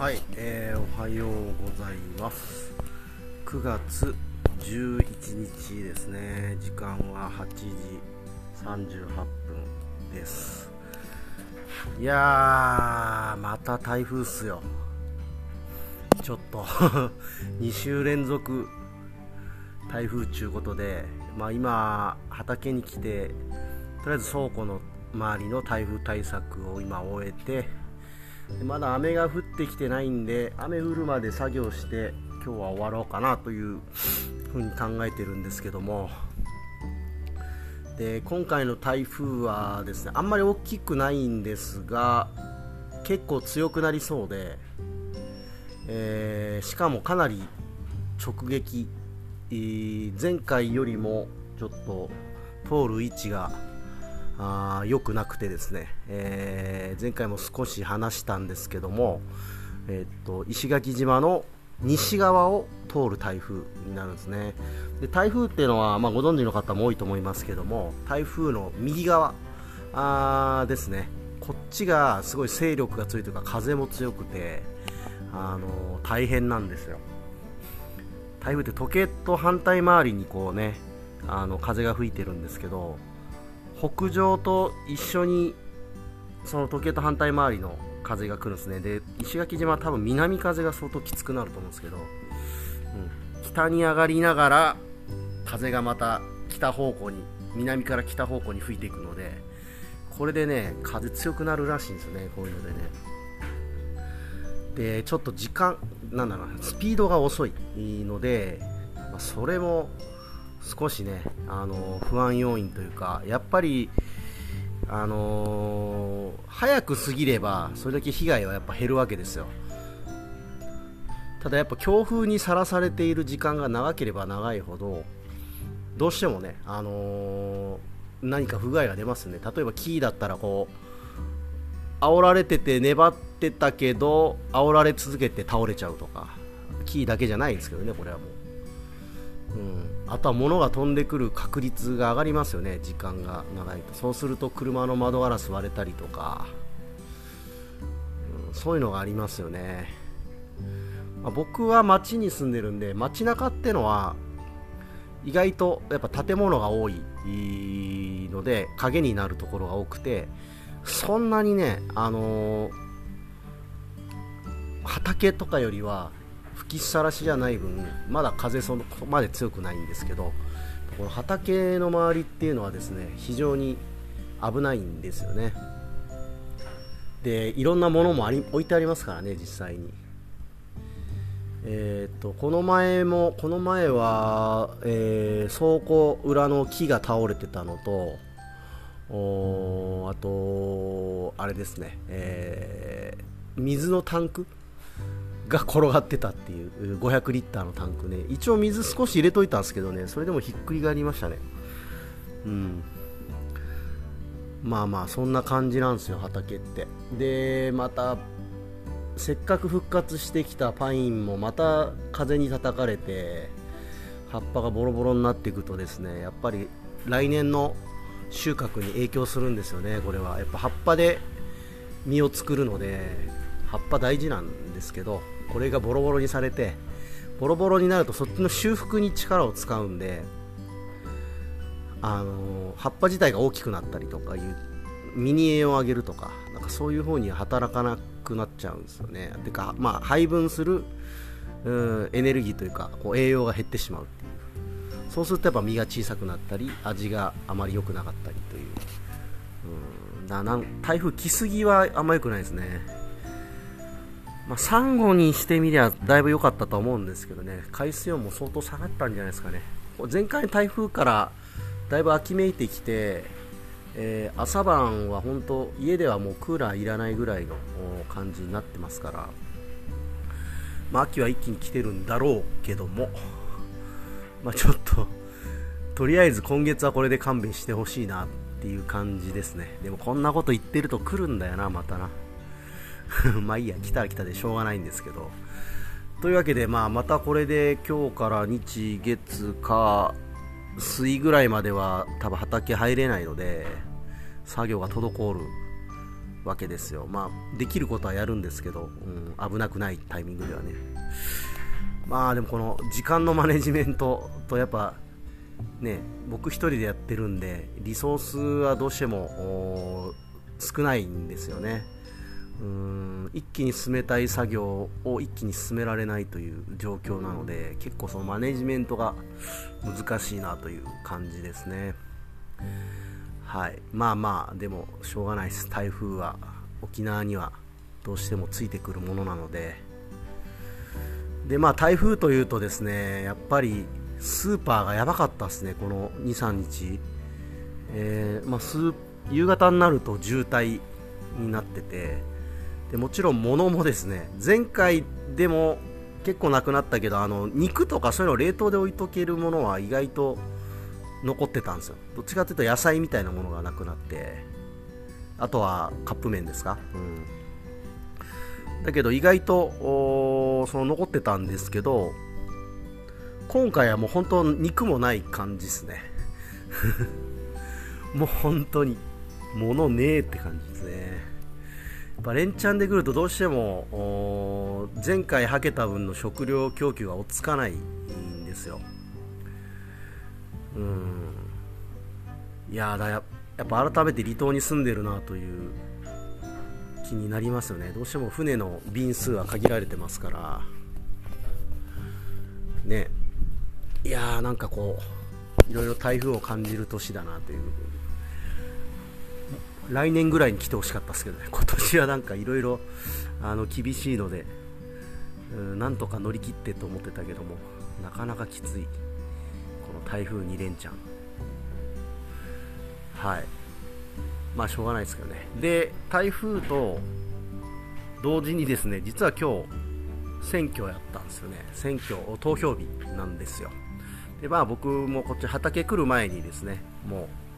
はい、えー、おはようございます。9月11日ですね。時間は8時38分です。いやーまた台風っすよ。ちょっと 2週連続台風ちゅうことで、まあ、今畑に来てとりあえず倉庫の周りの台風対策を今終えてまだ雨が降ってきてないんで雨降るまで作業して今日は終わろうかなというふうに考えてるんですけども。で今回の台風はですねあんまり大きくないんですが結構強くなりそうで、えー、しかもかなり直撃、前回よりもちょっと通る位置があ良くなくてですね、えー、前回も少し話したんですけども、えー、っと石垣島の西側を通る台風になるんですね。で台風っていうのは、まあ、ご存知の方も多いと思いますけども台風の右側あですね。こっちがすごい勢力が強いというか風も強くて、あのー、大変なんですよ。台風って時計と反対回りにこうねあの風が吹いてるんですけど北上と一緒にその時計と反対回りの風が来るんですね。で石垣島は多分南風が相当きつくなると思うんですけど、うん、北に上がりながら風がまた北方向に南から北方向に吹いていくのでこれでね風強くなるらしいんですよねこういうのでね。でちょっと時間なんだろうスピードが遅いので、ま、それも少しねあの不安要因というかやっぱりあの、早く過ぎればそれだけ被害はやっぱ減るわけですよ。ただやっぱ強風にさらされている時間が長ければ長いほどどうしてもね、あのー、何か不具合が出ますね。例えばキーだったらこう煽られてて粘ってたけど煽られ続けて倒れちゃうとかキーだけじゃないんですけどねこれはもう、あとは物が飛んでくる確率が上がりますよね。時間が長いと。そうすると車の窓ガラス割れたりとか、うん、そういうのがありますよね、まあ、僕は街に住んでるんで街中ってのは意外とやっぱ建物が多いので影になるところが多くてそんなにねあのー、畑とかよりは吹きさらしじゃない分まだ風そこまで強くないんですけどこの畑の周りっていうのはですね非常に危ないんですよね。でいろんなものもあり置いてありますからね実際に。えーと、この前もこの前は、えー、倉庫裏の木が倒れてたのとあとあれですね、えー、水のタンクが転がってたっていう500リッターのタンクね。一応水少し入れといたんですけどね。それでもひっくり返りましたね。うん。まあまあそんな感じなんですよ畑って。でまたせっかく復活してきたパインもまた風に叩かれて葉っぱがボロボロになっていくとですねやっぱり来年の収穫に影響するんですよねこれは。やっぱ葉っぱで実を作るので葉っぱ大事なんですけどこれがボロボロにされてボロボロになるとそっちの修復に力を使うんであの葉っぱ自体が大きくなったりとかいうミニ栄養を上げるとかなんかそういう方に働かなくなっちゃうんですよね。てかまあ配分するうんエネルギーというかこう栄養が減ってしまうっていう。そうするとやっぱ身が小さくなったり味があまり良くなかったりという。うんだな台風来すぎはあんま良くないですね。まあ、サンゴにしてみりゃだいぶ良かったと思うんですけどね。海水温も相当下がったんじゃないですかね。前回台風からだいぶ秋めいてきて、えー、朝晩は本当家ではもうクーラーいらないぐらいの感じになってますから、まあ、秋は一気に来てるんだろうけども、まあ、ちょっととりあえず今月はこれで勘弁してほしいなっていう感じですね。でもこんなこと言ってると来るんだよなまたな。まあいいや、来たら来たでしょうがないんですけど。というわけで、まあ、またこれで今日から日、月、火、水ぐらいまでは多分畑入れないので、作業が滞るわけですよ。まあ、できることはやるんですけど、うん、危なくないタイミングではね。まあでもこの時間のマネジメントとやっぱね、僕1人でやってるんで、リソースはどうしても少ないんですよね。うん一気に進めたい作業を一気に進められないという状況なので結構そのマネジメントが難しいなという感じですね。はい。まあまあでもしょうがないです。台風は沖縄にはどうしてもついてくるものなので。でまあ台風というとですねやっぱりスーパーがやばかったですね。この23日、えー、まあ、夕方になると渋滞になっててでもちろん物もですね前回でも結構なくなったけどあの肉とかそういうの冷凍で置いとけるものは意外と残ってたんですよ。どっちかというと野菜みたいなものがなくなってあとはカップ麺ですか、うん、だけど意外とその残ってたんですけど今回はもう本当肉もない感じですね。もう本当に物ねえって感じですね。っぱ連チャンで来るとどうしても前回はけた分の食料供給が追っつかないんですよ。うん。いやだややっぱ改めて離島に住んでるなという気になりますよね。どうしても船の便数は限られてますから。ね。いやーなんかこういろいろ台風を感じる年だなという。来年ぐらいに来てほしかったですけどね、今年はなんかいろいろ厳しいので、うん、なんとか乗り切ってと思ってたけども、なかなかきつい、この台風2連チャン。はい。まあしょうがないですけどね。で、台風と同時にですね、実は今日、選挙やったんですよね。選挙、投票日なんですよ。で、まあ僕もこっち畑来る前にですね、もう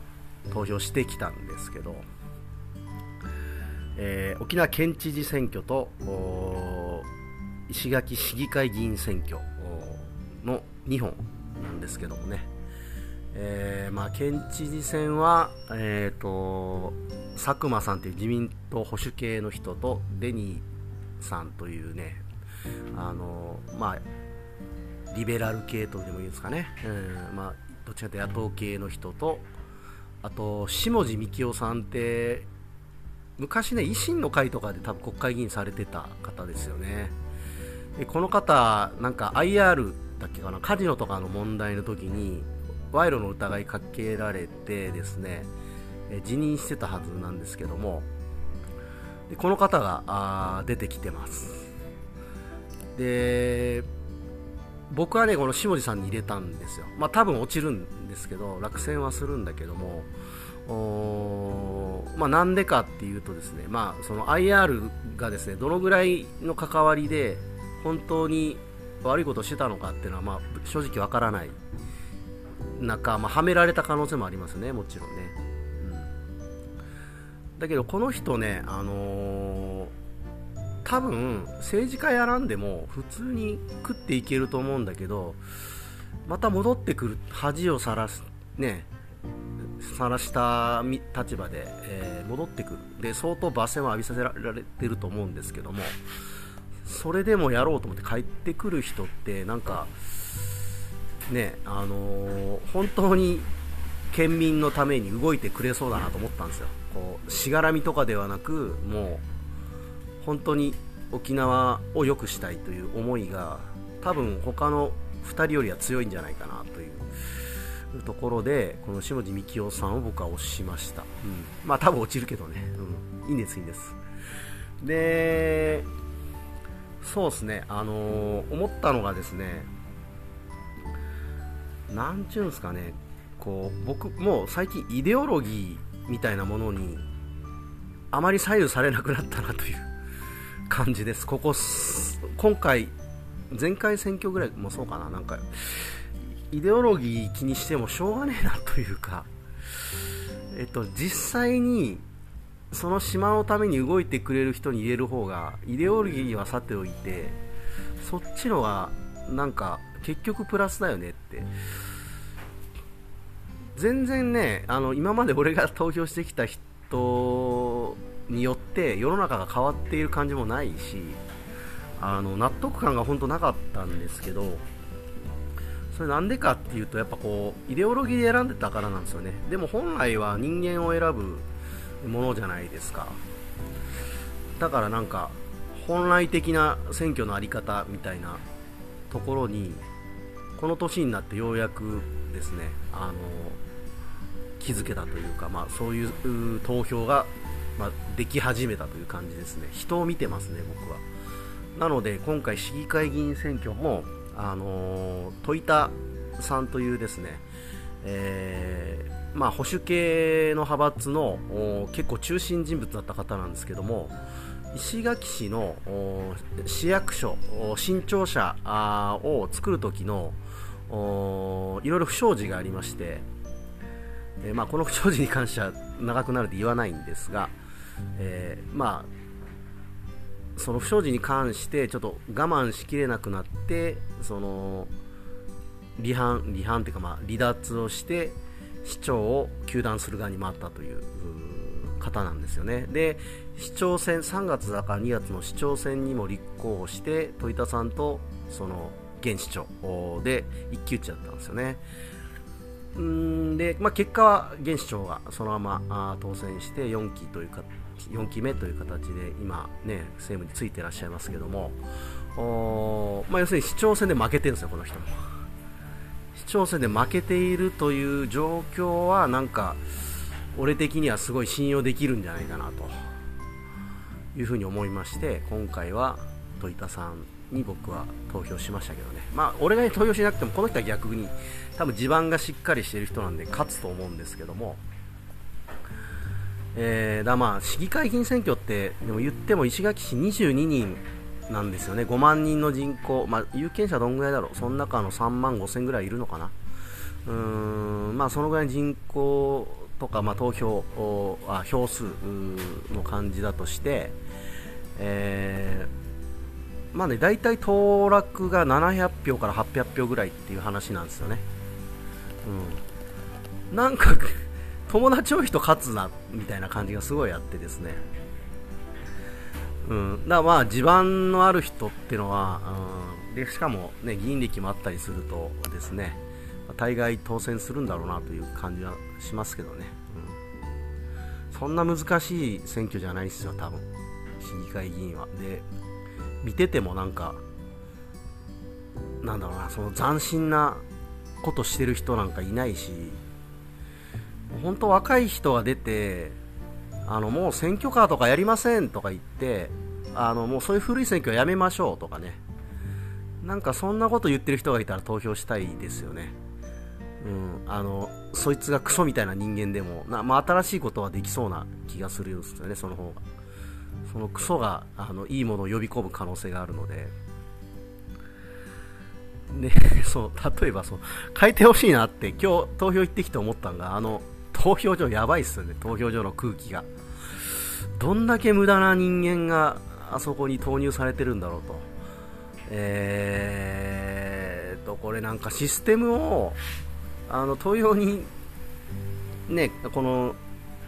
投票してきたんですけど、えー、沖縄県知事選挙と石垣市議会議員選挙の2本なんですけどもね、えーまあ、県知事選は、えーと、佐久間さんという自民党保守系の人とデニーさんというねあの、まあ、リベラル系とでもいいですかね、えーまあ、どっちかというと野党系の人とあと下地幹夫さんって昔ね維新の会とかで多分国会議員されてた方ですよね。でこの方なんか IR だっけかなカジノとかの問題の時に賄賂の疑いかけられてですね辞任してたはずなんですけども。でこの方が出てきてます。で僕はねこの下地さんに入れたんですよ。まあ多分落ちるんですけど落選はするんだけども。おまあ、なんでかっていうとですね、まあ、その IR がですねどのぐらいの関わりで本当に悪いことをしてたのかっていうのは、まあ、正直わからない。中、まあ、はめられた可能性もありますね、もちろんね。うん、だけど、この人ね、あのー、多分政治家やらんでも普通に食っていけると思うんだけど、また戻ってくる恥をさらす、ね、晒した立場で、えー、戻ってくる。で相当罵声を浴びさせられてると思うんですけどもそれでもやろうと思って帰ってくる人ってなんかねあのー、本当に県民のために動いてくれそうだなと思ったんですよ。こうしがらみとかではなくもう本当に沖縄を良くしたいという思いが多分他の2人よりは強いんじゃないかなというところでこの下地幹夫さんを僕は推しました、うん、まあ多分落ちるけどね、うん、いいんですいいんです。でそうですね。あのー、思ったのがですねなんちゅうんですかね。こう僕もう最近イデオロギーみたいなものにあまり左右されなくなったなという。感じです。ここ今回前回選挙ぐらいもそうかな。なんかイデオロギー気にしてもしょうがねえなというか、えっと、実際にその島のために動いてくれる人に入れる方がイデオロギーはさておいてそっちのがなんか結局プラスだよねって。全然ねあの今まで俺が投票してきた人によって世の中が変わっている感じもないしあの納得感が本当なかったんですけどそれなんでかっていうとやっぱこうイデオロギーで選んでたからなんですよね。でも本来は人間を選ぶものじゃないですか。だからなんか本来的な選挙の在り方みたいなところにこの年になってようやくですねあの気づけたというか、まあ、そういう投票が、まあ、でき始めたという感じですね。人を見てますね僕は。なので今回市議会議員選挙もあの戸板さんというですね、えー、まあ、保守系の派閥の結構中心人物だった方なんですけども石垣市の市役所新庁舎を作る時のいろいろ不祥事がありまして、えー、まあ、この不祥事に関しては長くなると言わないんですが、えー、まあその不祥事に関してちょっと我慢しきれなくなってその離反離反というかまあ離脱をして市長を糾弾する側に回ったという方なんですよね。で市長選3月だから2月の市長選にも立候補して戸板さんとその現市長で一騎打ちだったんですよね。んで、まあ、結果は現市長がそのまま当選して4期というか4期目という形で今、ね、政務についてらっしゃいますけども、おまあ、要するに市長選で負けてるんですよ、この人も。市長選で負けているという状況は、なんか、俺的にはすごい信用できるんじゃないかなというふうに思いまして、今回は戸板さんに僕は投票しましたけどね、まあ、俺が投票しなくても、この人は逆に、多分地盤がしっかりしている人なんで勝つと思うんですけども、えー、だまあ市議会議員選挙ってでも言っても石垣市22人なんですよね。5万人の人口、まあ、有権者どんぐらいだろう。その中の3万5千ぐらいいるのかな。うーん。まあそのぐらい人口とか、まあ、投票あ票数の感じだとして、えー、まあね大体当落が700票から800票ぐらいっていう話なんですよね。うん。なんか友達多い人勝つなみたいな感じがすごいあってですね、うん、だからまあ地盤のある人っていうのは、うん、でしかも、ね、議員歴もあったりするとですね大概当選するんだろうなという感じはしますけどね、うん、そんな難しい選挙じゃないですよ多分。市議会議員は。で見ててもなんかなんだろうなその斬新なことしてる人なんかいないし本当若い人が出てあのもう選挙カーとかやりませんとか言ってあのもうそういう古い選挙はやめましょうとかねなんかそんなこと言ってる人がいたら投票したいですよね。うん、あのそいつがクソみたいな人間でもな、まあ、新しいことはできそうな気がするんですよね、その方が。そのクソがあのいいものを呼び込む可能性があるので。で、そう、例えばそう、変えてほしいなって、今日投票行ってきて思ったのが、あの、投票所やばいっすよね、投票所の空気が。どんだけ無駄な人間があそこに投入されてるんだろうと。えーと、これなんかシステムを、あの、投票に、ね、この、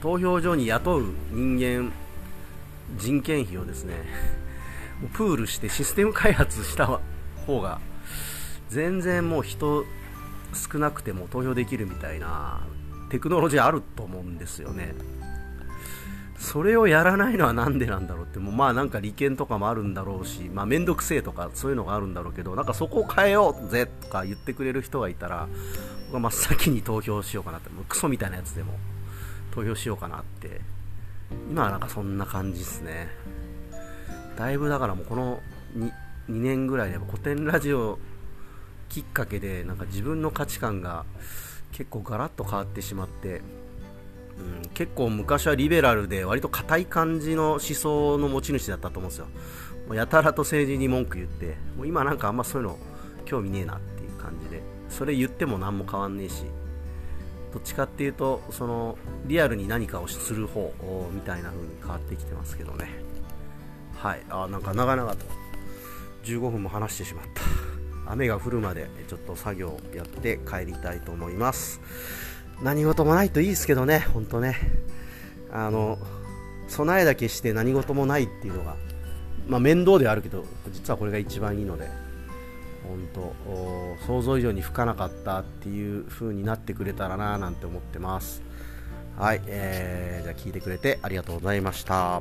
投票所に雇う人間、人件費をですね、プールしてシステム開発した方が、全然もう人少なくても投票できるみたいなテクノロジーあると思うんですよね。それをやらないのはなんでなんだろうって、もうまあなんか利権とかもあるんだろうし、まあめんどくせえとかそういうのがあるんだろうけど、なんかそこを変えようぜとか言ってくれる人がいたら、僕は真っ先に投票しようかなって、もうクソみたいなやつでも投票しようかなって、今はなんかそんな感じですね。だいぶだからもうこの 2, 2年ぐらいで古典ラジオきっかけでなんか自分の価値観が結構ガラッと変わってしまって、うん、結構昔はリベラルで割と硬い感じの思想の持ち主だったと思うんですよ。もうやたらと政治に文句言ってもう今なんかあんまそういうの興味ねえなっていう感じでそれ言っても何も変わんねえしどっちかっていうとそのリアルに何かをする方みたいな風に変わってきてますけどね。はい。あなんか長々と15分も話してしまった。雨が降るまでちょっと作業やって帰りたいと思います。何事もないといいですけどね本当ね。あの備えだけして何事もないっていうのが、まあ、面倒ではあるけど実はこれが一番いいので本当想像以上に吹かなかったっていう風になってくれたらななんて思ってます。はい、えー、じゃあ聞いてくれてありがとうございました。